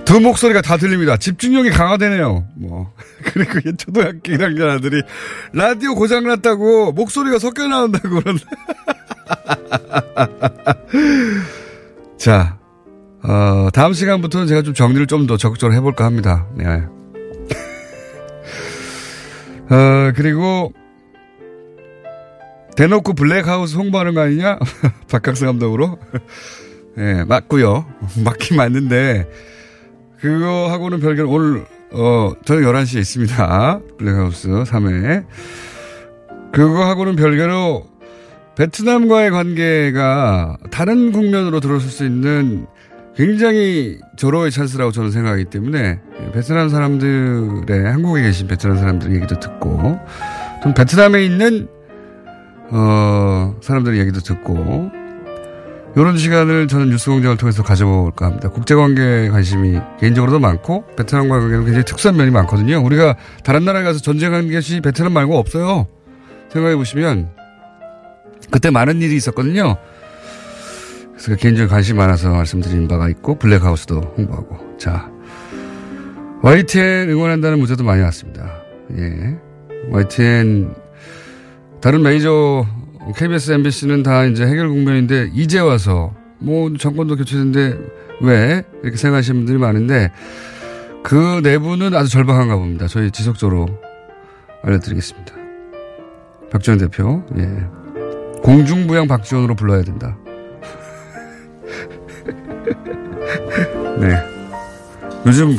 두 목소리가 다 들립니다. 집중력이 강화되네요. 뭐 그리고 이 초등학교 1학년 아들이 라디오 고장 났다고 목소리가 섞여 나온다고 그런. 자, 어, 다음 시간부터는 제가 좀 정리를 좀 더 적극적으로 해볼까 합니다. 네. 어, 그리고 대놓고 블랙하우스 홍보하는 거 아니냐? 박항서 감독으로. 예, 맞고요. 맞긴 맞는데 그거 하고는 별개로 오늘 어, 저녁 11시에 있습니다. 블랙하우스 3회. 그거 하고는 별개로 베트남과의 관계가 다른 국면으로 들어설 수 있는 굉장히 절호의 찬스라고 저는 생각하기 때문에 베트남 사람들의 한국에 계신 베트남 사람들 얘기도 듣고 좀 베트남에 있는 어 사람들 얘기도 듣고 이런 시간을 저는 뉴스공장을 통해서 가져볼까 합니다. 국제관계에 관심이 개인적으로도 많고 베트남과 관계는 굉장히 특수한 면이 많거든요. 우리가 다른 나라에 가서 전쟁한 것이 베트남 말고 없어요. 생각해 보시면 그때 많은 일이 있었거든요. 제가 개인적인 관심이 많아서 말씀드린 바가 있고 블랙하우스도 홍보하고 자 YTN 응원한다는 문자도 많이 왔습니다. 예. YTN 다른 메이저 KBS, MBC는 다 이제 해결 국면인데 이제 와서 뭐 정권도 교체됐는데 왜 이렇게 생각하시는 분들이 많은데 그 내부는 아주 절박한가 봅니다. 저희 지속적으로 알려드리겠습니다. 박지원 대표, 예. 공중부양 박지원으로 불러야 된다. 네. 요즘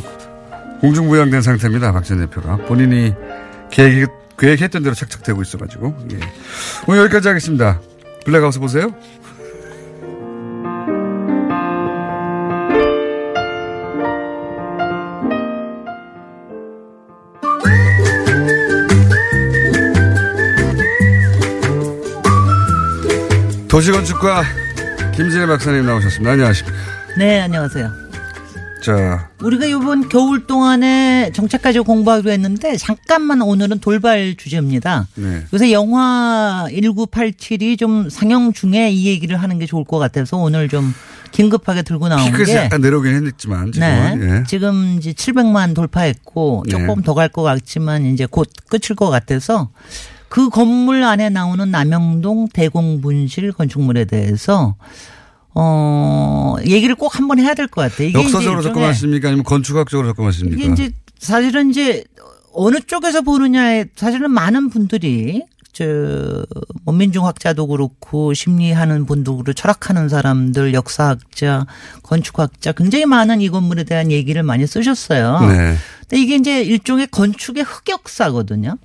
공중부양된 상태입니다. 박지원 대표가. 본인이 계획, 계획했던 대로 착착되고 있어가지고. 예. 오늘 여기까지 하겠습니다. 블랙하우스 보세요. 도시건축가 김진애 박사님 나오셨습니다. 안녕하십니까. 네, 안녕하세요. 자, 우리가 이번 겨울 동안에 정책까지 공부하기로 했는데 잠깐만 오늘은 돌발 주제입니다. 네. 요새 영화 1987이 좀 상영 중에 이 얘기를 하는 게 좋을 것 같아서 오늘 좀 긴급하게 들고 나온 게 약간 내려오긴 했지만, 네. 지금은. 예. 지금 이제 700만 돌파했고 조금 네. 더갈 것 같지만 이제 곧 끝일 것 같아서 그 건물 안에 나오는 남영동 대공분실 건축물에 대해서 어 얘기를 꼭 한번 해야 될 것 같아요. 이게 역사적으로 접근하십니까? 아니면 건축학적으로 접근하십니까? 이게 이제 사실은 이제 어느 쪽에서 보느냐에 사실은 많은 분들이 저뭐 민중학자도 그렇고 심리하는 분도 그렇고 철학하는 사람들 역사학자 건축학자 굉장히 많은 이 건물에 대한 얘기를 많이 쓰셨어요. 네. 근데 이게 이제 일종의 건축의 흑역사거든요.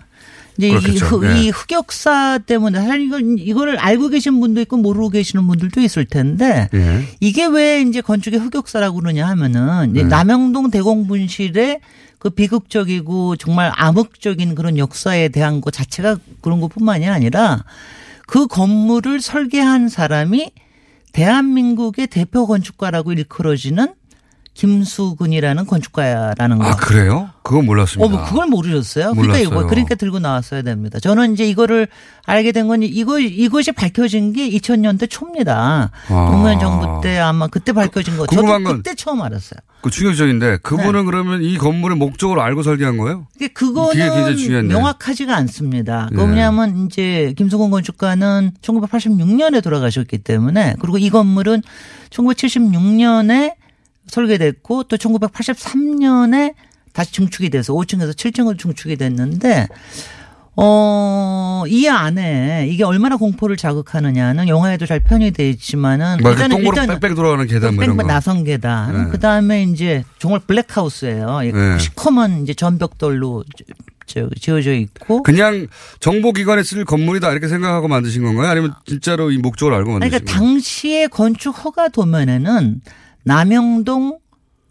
이제 이, 그렇겠죠. 흑- 네. 이 흑역사 때문에 사실 이걸 이거를 알고 계신 분도 있고 모르고 계시는 분들도 있을 텐데 예. 이게 왜 이제 건축의 흑역사라고 그러냐 하면은 네. 이제 남영동 대공분실의 그 비극적이고 정말 암흑적인 그런 역사에 대한 것 자체가 그런 것뿐만이 아니라 그 건물을 설계한 사람이 대한민국의 대표 건축가라고 일컬어지는 김수근이라는 건축가라는 거. 아, 그래요? 그건 몰랐습니다. 어, 뭐 그걸 모르셨어요? 그러니까 몰랐어요. 이거 그러니까 들고 나왔어야 됩니다. 저는 이제 이거를 알게 된 건 이거 이것이 밝혀진 게 2000년대 초입니다. 아. 노무현 정부 때 아마 그때 밝혀진 거. 저도 궁금한 건- 그때 처음 알았어요. 그 충격적인데 그분은 네. 그러면 이 건물의 목적을 알고 설계한 거예요? 근데 그게 굉장히 그거는 중요한데. 명확하지가 않습니다. 그 네. 왜냐하면 이제 김수근 건축가는 1986년에 돌아가셨기 때문에 그리고 이 건물은 1976년에 설계됐고 또 1983년에 다시 증축이 돼서 5층에서 7층으로 증축이 됐는데 어, 이 안에 이게 얼마나 공포를 자극하느냐는 영화에도 잘 편의돼 있지만은 막 이렇게 동그랗게 빽빽 돌아가는 계단 뭐 거. 나선 계단. 네. 그 다음에 이제 정말 블랙하우스예요. 네. 시커먼 이제 전벽돌로 지어져 있고. 그냥 정보기관에 쓸 건물이다 이렇게 생각하고 만드신 건가요? 아니면 진짜로 이 목적을 알고 만드신 그러니까 건가요? 당시의 건축 허가 도면에는 남영동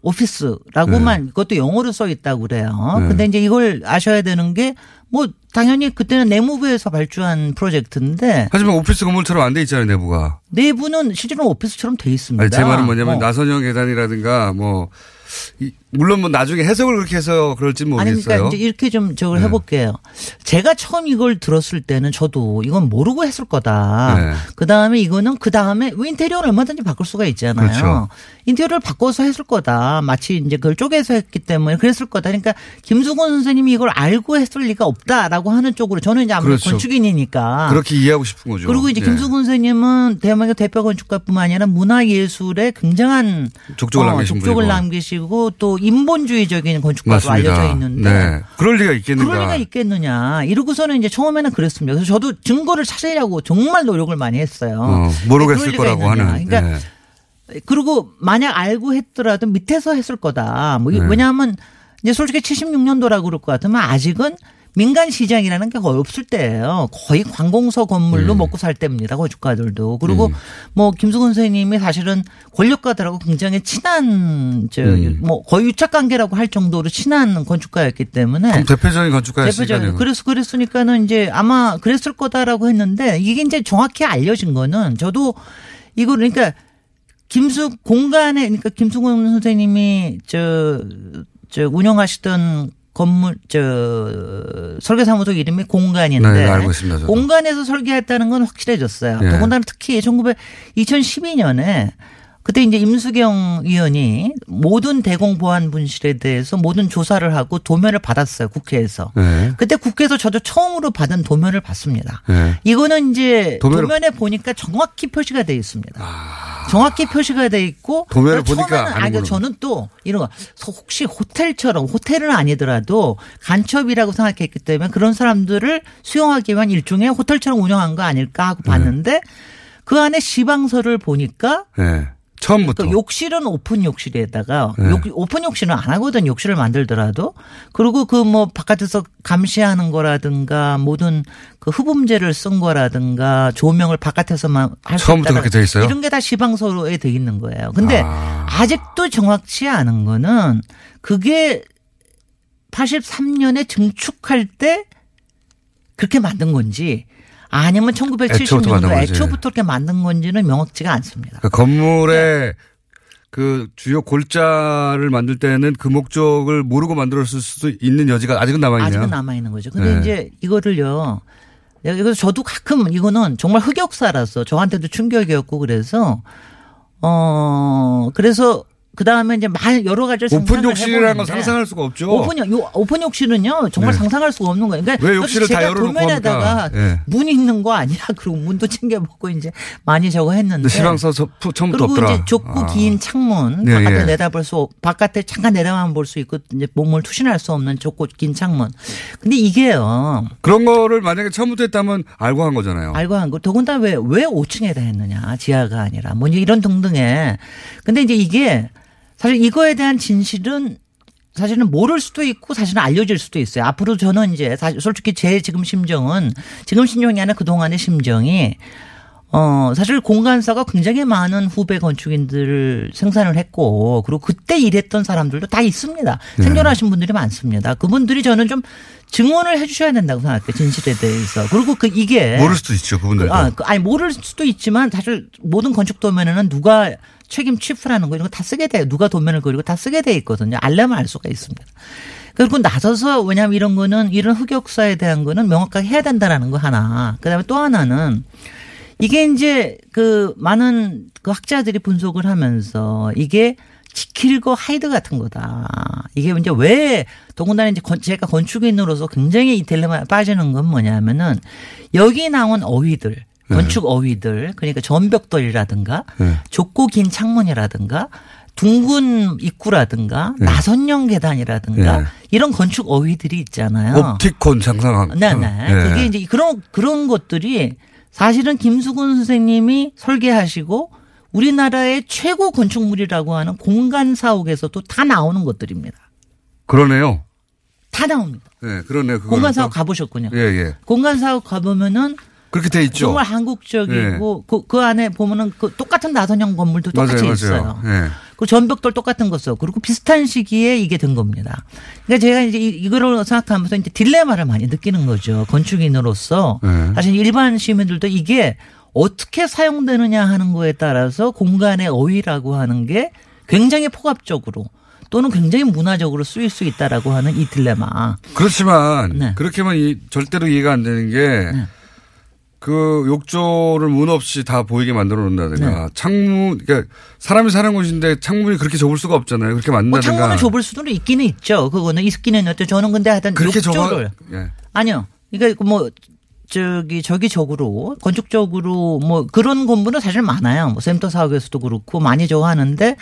오피스라고만 그것도 영어로 써 있다고 그래요. 네. 근데 이제 이걸 아셔야 되는 게 뭐 당연히 그때는 내무부에서 발주한 프로젝트인데 하지만 오피스 건물처럼 안 돼 있잖아요 내부가. 내부는 실제로 오피스처럼 돼 있습니다. 아니, 제 말은 뭐냐면 어. 나선형 계단이라든가 뭐 이- 물론 뭐 나중에 해석을 그렇게 해서 그럴지 아니 모르겠어요. 그러니까 이제 이렇게 좀 저걸 네. 해볼게요. 제가 처음 이걸 들었을 때는 저도 이건 모르고 했을 거다. 네. 그 다음에 이거는 그 다음에 왜 인테리어를 얼마든지 바꿀 수가 있잖아요. 그렇죠. 인테리어를 바꿔서 했을 거다. 마치 이제 그걸 쪼개서 했기 때문에 그랬을 거다. 그러니까 김수건 선생님이 이걸 알고 했을 리가 없다라고 하는 쪽으로 저는 이제 아무래도 그렇죠. 건축인이니까 그렇게 이해하고 싶은 거죠. 그리고 이제 예. 김수근 선생님은 대한민국 대표 건축가뿐만 아니라 문화예술에 굉장한 족적을 어, 남기신 족적을 분이고. 남기시고 또 인본주의적인 건축가로 맞습니다. 알려져 있는데 네. 그럴 리가 있겠는가. 그럴 리가 있겠느냐. 이러고서는 이제 처음에는 그랬습니다. 그래서 저도 증거를 찾으려고 정말 노력을 많이 했어요. 어, 그럴 모르겠을 거라고 있느냐. 하는. 그러니까 네. 그리고 만약 알고 했더라도 밑에서 했을 거다. 뭐 이- 네. 왜냐하면 이제 솔직히 76년도라고 그럴 것 같으면 아직은 민간 시장이라는 게 거의 없을 때예요. 거의 관공서 건물로 음. 먹고 살 때입니다. 건축가들도. 그리고 뭐 김수근 선생님이 사실은 권력가들하고 굉장히 친한 저 음. 뭐 거의 유착 관계라고 할 정도로 친한 건축가였기 때문에 대표적인 건축가였으니까요. 대표적인 그래서 그랬으니까는 이제 아마 그랬을 거다라고 했는데 이게 이제 정확히 알려진 거는 저도 이거 그러니까 김수 공간에 그러니까 김수근 선생님이 저, 저 운영하시던 건물 저 설계 사무소 이름이 공간인데 네. 공간에서 설계했다는 건 확실해졌어요. 예. 더군다나 특히 1900 2012년에 그때 이제 임수경 의원이 모든 대공 보안 분실에 대해서 모든 조사를 하고 도면을 받았어요 국회에서. 네. 그때 국회에서 저도 처음으로 받은 도면을 봤습니다. 네. 이거는 이제 도면을- 도면에 보니까 정확히 표시가 돼 있습니다. 정확히 표시가 돼 있고 아. 도면을 그래서 보니까 아니. 저는 또 이런 거 혹시 호텔처럼 호텔은 아니더라도 간첩이라고 생각했기 때문에 그런 사람들을 수용하기 위한 일종의 호텔처럼 운영한 거 아닐까 하고 봤는데 그 안에 시방서를 보니까 네. 처음부터. 그 욕실은 오픈 욕실에다가 네. 욕- 오픈 욕실은 안 하거든 욕실을 만들더라도 그리고 그 뭐 바깥에서 감시하는 거라든가 모든 그 흡음재를 쓴 거라든가 조명을 바깥에서만 할수 처음부터 그렇게 돼 있어요? 이런 게 다 시방서로에 돼 있는 거예요. 근데 아. 아. 직도 정확치 않은 거는 그게 83년에 증축할 때 그렇게 만든 건지 아니면 애초부터 1970년도 만든 건지. 애초부터 그렇게 만든 건지는 명확치가 않습니다. 그 건물에 그 주요 골자를 만들 때는 그 목적을 모르고 만들었을 수도 있는 여지가 아직은 남아있네요. 아직은 남아 있는 거죠. 근데 네. 이제 이거를요. 이거 저도 가끔 이거는 정말 흑역사라서 저한테도 충격이었고 그래서 어 그래서 그 다음에 이제 말 여러 가지 오픈 욕실이라는 건 상상할 수가 없죠. 오픈 욕 요- 오픈 욕실은요 정말 네. 상상할 수가 없는 거예요. 그러니까 왜 욕실을 다 열어놓고 도면에다가 합니까? 예. 문 있는 거 아니야? 그리고 문도 챙겨보고 이제 많이 저거 했는데. 시방서 처음부터 그리고 없더라. 이제 좁고 아. 긴 창문 예, 바깥에 예. 내다볼 수 없- 바깥에 잠깐 내다만 볼 수 있고 이제 몸을 투신할 수 없는 좁고 긴 창문. 근데 이게요. 그런 거를 만약에 처음부터 했다면 알고 한 거잖아요. 알고 한 거. 더군다나 왜, 왜 5층에다 했느냐. 지하가 아니라. 뭐 이런 등등의. 근데 이제 이게 사실 이거에 대한 진실은 사실은 모를 수도 있고 사실은 알려질 수도 있어요. 앞으로 저는 이제 사실 솔직히 제 지금 심정은 지금 심정이 아니라 그동안의 심정이 어, 사실 공간사가 굉장히 많은 후배 건축인들을 생산을 했고, 그리고 그때 일했던 사람들도 다 있습니다. 네. 생존하신 분들이 많습니다. 그분들이 저는 좀 증언을 해 주셔야 된다고 생각해요. 진실에 대해서. 그리고 그 이게. 모를 수도 있죠, 그분들도. 아, 그- 아니, 모를 수도 있지만 사실 모든 건축 도면에는 누가 책임 chief라는 거 이런 거 다 쓰게 돼요. 누가 도면을 그리고 다 쓰게 돼 있거든요. 알려면 알 수가 있습니다. 그리고 나서서 왜냐하면 이런 거는 이런 흑역사에 대한 거는 명확하게 해야 된다라는 거 하나. 그다음에 또 하나는 이게 이제 그 많은 그 학자들이 분석을 하면서 이게 지킬과 하이드 같은 거다. 이게 이제 왜 더군다나 이제 건- 제가 건축인으로서 굉장히 이 딜레마에 빠지는 건 뭐냐면은 여기 나온 어휘들 건축 어휘들 그러니까 전벽돌이라든가 네. 좁고 긴 창문이라든가 둥근 입구라든가 네. 나선형 계단이라든가 네. 이런 건축 어휘들이 있잖아요. 옵티콘 장상학. 네네. 예. 그게 이제 그런 그런 것들이 사실은 김수근 선생님이 설계하시고 우리나라의 최고 건축물이라고 하는 공간 사옥에서도 다 나오는 것들입니다. 그러네요. 다 나옵니다. 예, 그러네요. 공간 사옥 또. 가보셨군요. 예, 예. 공간 사옥 가보면은 그렇게 돼 있죠. 정말 한국적이고 그, 그 안에 보면은 그 똑같은 나선형 건물도 똑같이 맞아요, 있어요. 맞아요. 예. 그 전벽돌 똑같은 거 써. 그리고 비슷한 시기에 이게 된 겁니다. 그러니까 제가 이제 이- 이거를 생각하면서 이제 딜레마를 많이 느끼는 거죠. 건축인으로서. 네. 사실 일반 시민들도 이게 어떻게 사용되느냐 하는 거에 따라서 공간의 어휘라고 하는 게 굉장히 폭압적으로 또는 굉장히 문화적으로 쓰일 수 있다라고 하는 이 딜레마. 그렇지만 네. 그렇게만 이, 절대로 이해가 안 되는 게 그 욕조를 문 없이 다 보이게 만들어 놓는다든가 네. 창문 그러니까 사람이 사는 곳인데 창문이 그렇게 좁을 수가 없잖아요. 그렇게 뭐 만든다든가. 창문을 좁을 수도 있기는 있죠. 그거는 있기는 있죠. 저는 근데 하여튼 그렇게 좁아 욕조를 예. 아니요. 그러니까 뭐 저기 저기적으로 건축적으로 뭐 그런 건물은 사실 많아요. 뭐 센터 사옥에서도 그렇고 많이 저거 하는데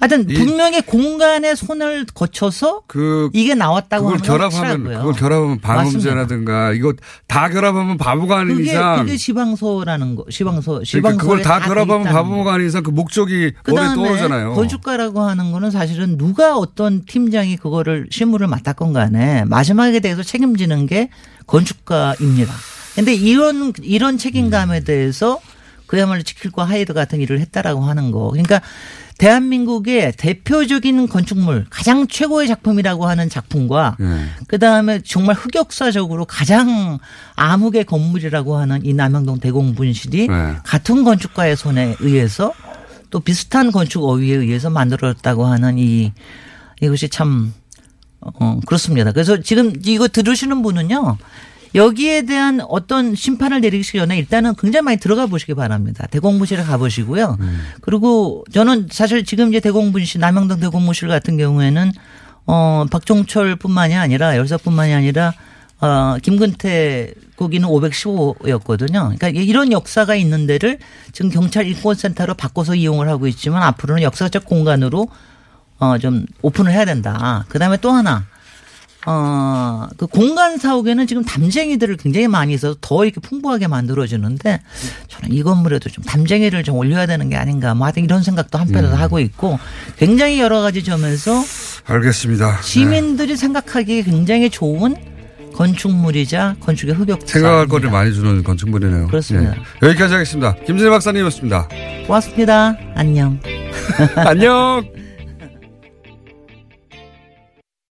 하여튼 이- 분명히 공간의 손을 거쳐서 그 이게 나왔다고 그걸 결합하면. 그걸 결합하면 방음제라든가 이거 다 결합하면 바보가 아닌 그게 이상 그게 시방소라는 거 시방소 그러니까 시방소 그걸 다 결합하면 바보가 아닌 이상 그 목적이 머리에 그다음에 떠오르잖아요. 건축가라고 하는 거는 사실은 누가 어떤 팀장이 그거를 실무를 맡았건 간에 마지막에 대해서 책임지는 게 건축가입니다. 근데 이런 이런 음. 책임감에 대해서 그야말로 지킬과 하이드 같은 일을 했다라고 하는 거. 그러니까 대한민국의 대표적인 건축물 가장 최고의 작품이라고 하는 작품과 예. 그 다음에 정말 흑역사적으로 가장 암흑의 건물이라고 하는 이 남영동 대공분실이 네. 같은 건축가의 손에 의해서 또 비슷한 건축 어휘에 의해서 만들어졌다고 하는 이 이것이 참 어, 그렇습니다. 그래서 지금 이거 들으시는 분은요. 여기에 대한 어떤 심판을 내리기 전에 일단은 굉장히 많이 들어가 보시기 바랍니다. 대공무실에 가보시고요. 그리고 저는 사실 지금 이제 대공분실, 남영동 대공무실 같은 경우에는 어, 박종철뿐만이 아니라 열사뿐만이 아니라 어, 김근태 거기는 515였거든요. 그러니까 이런 역사가 있는 데를 지금 경찰 인권센터로 바꿔서 이용을 하고 있지만 앞으로는 역사적 공간으로 어, 좀 오픈을 해야 된다. 그 다음에 또 하나. 어, 그 공간 사옥에는 지금 담쟁이들을 굉장히 많이 있어서 더 이렇게 풍부하게 만들어주는데 저는 이 건물에도 좀 담쟁이를 좀 올려야 되는 게 아닌가 뭐 하여튼 이런 생각도 한편에서 음. 하고 있고 굉장히 여러 가지 점에서 알겠습니다. 네. 시민들이 생각하기에 굉장히 좋은 건축물이자 건축의 흡역 생각할 거리를 많이 주는 건축물이네요. 그렇습니다. 예. 여기까지 하겠습니다. 김진애 박사님이었습니다. 고맙습니다. 안녕. 안녕.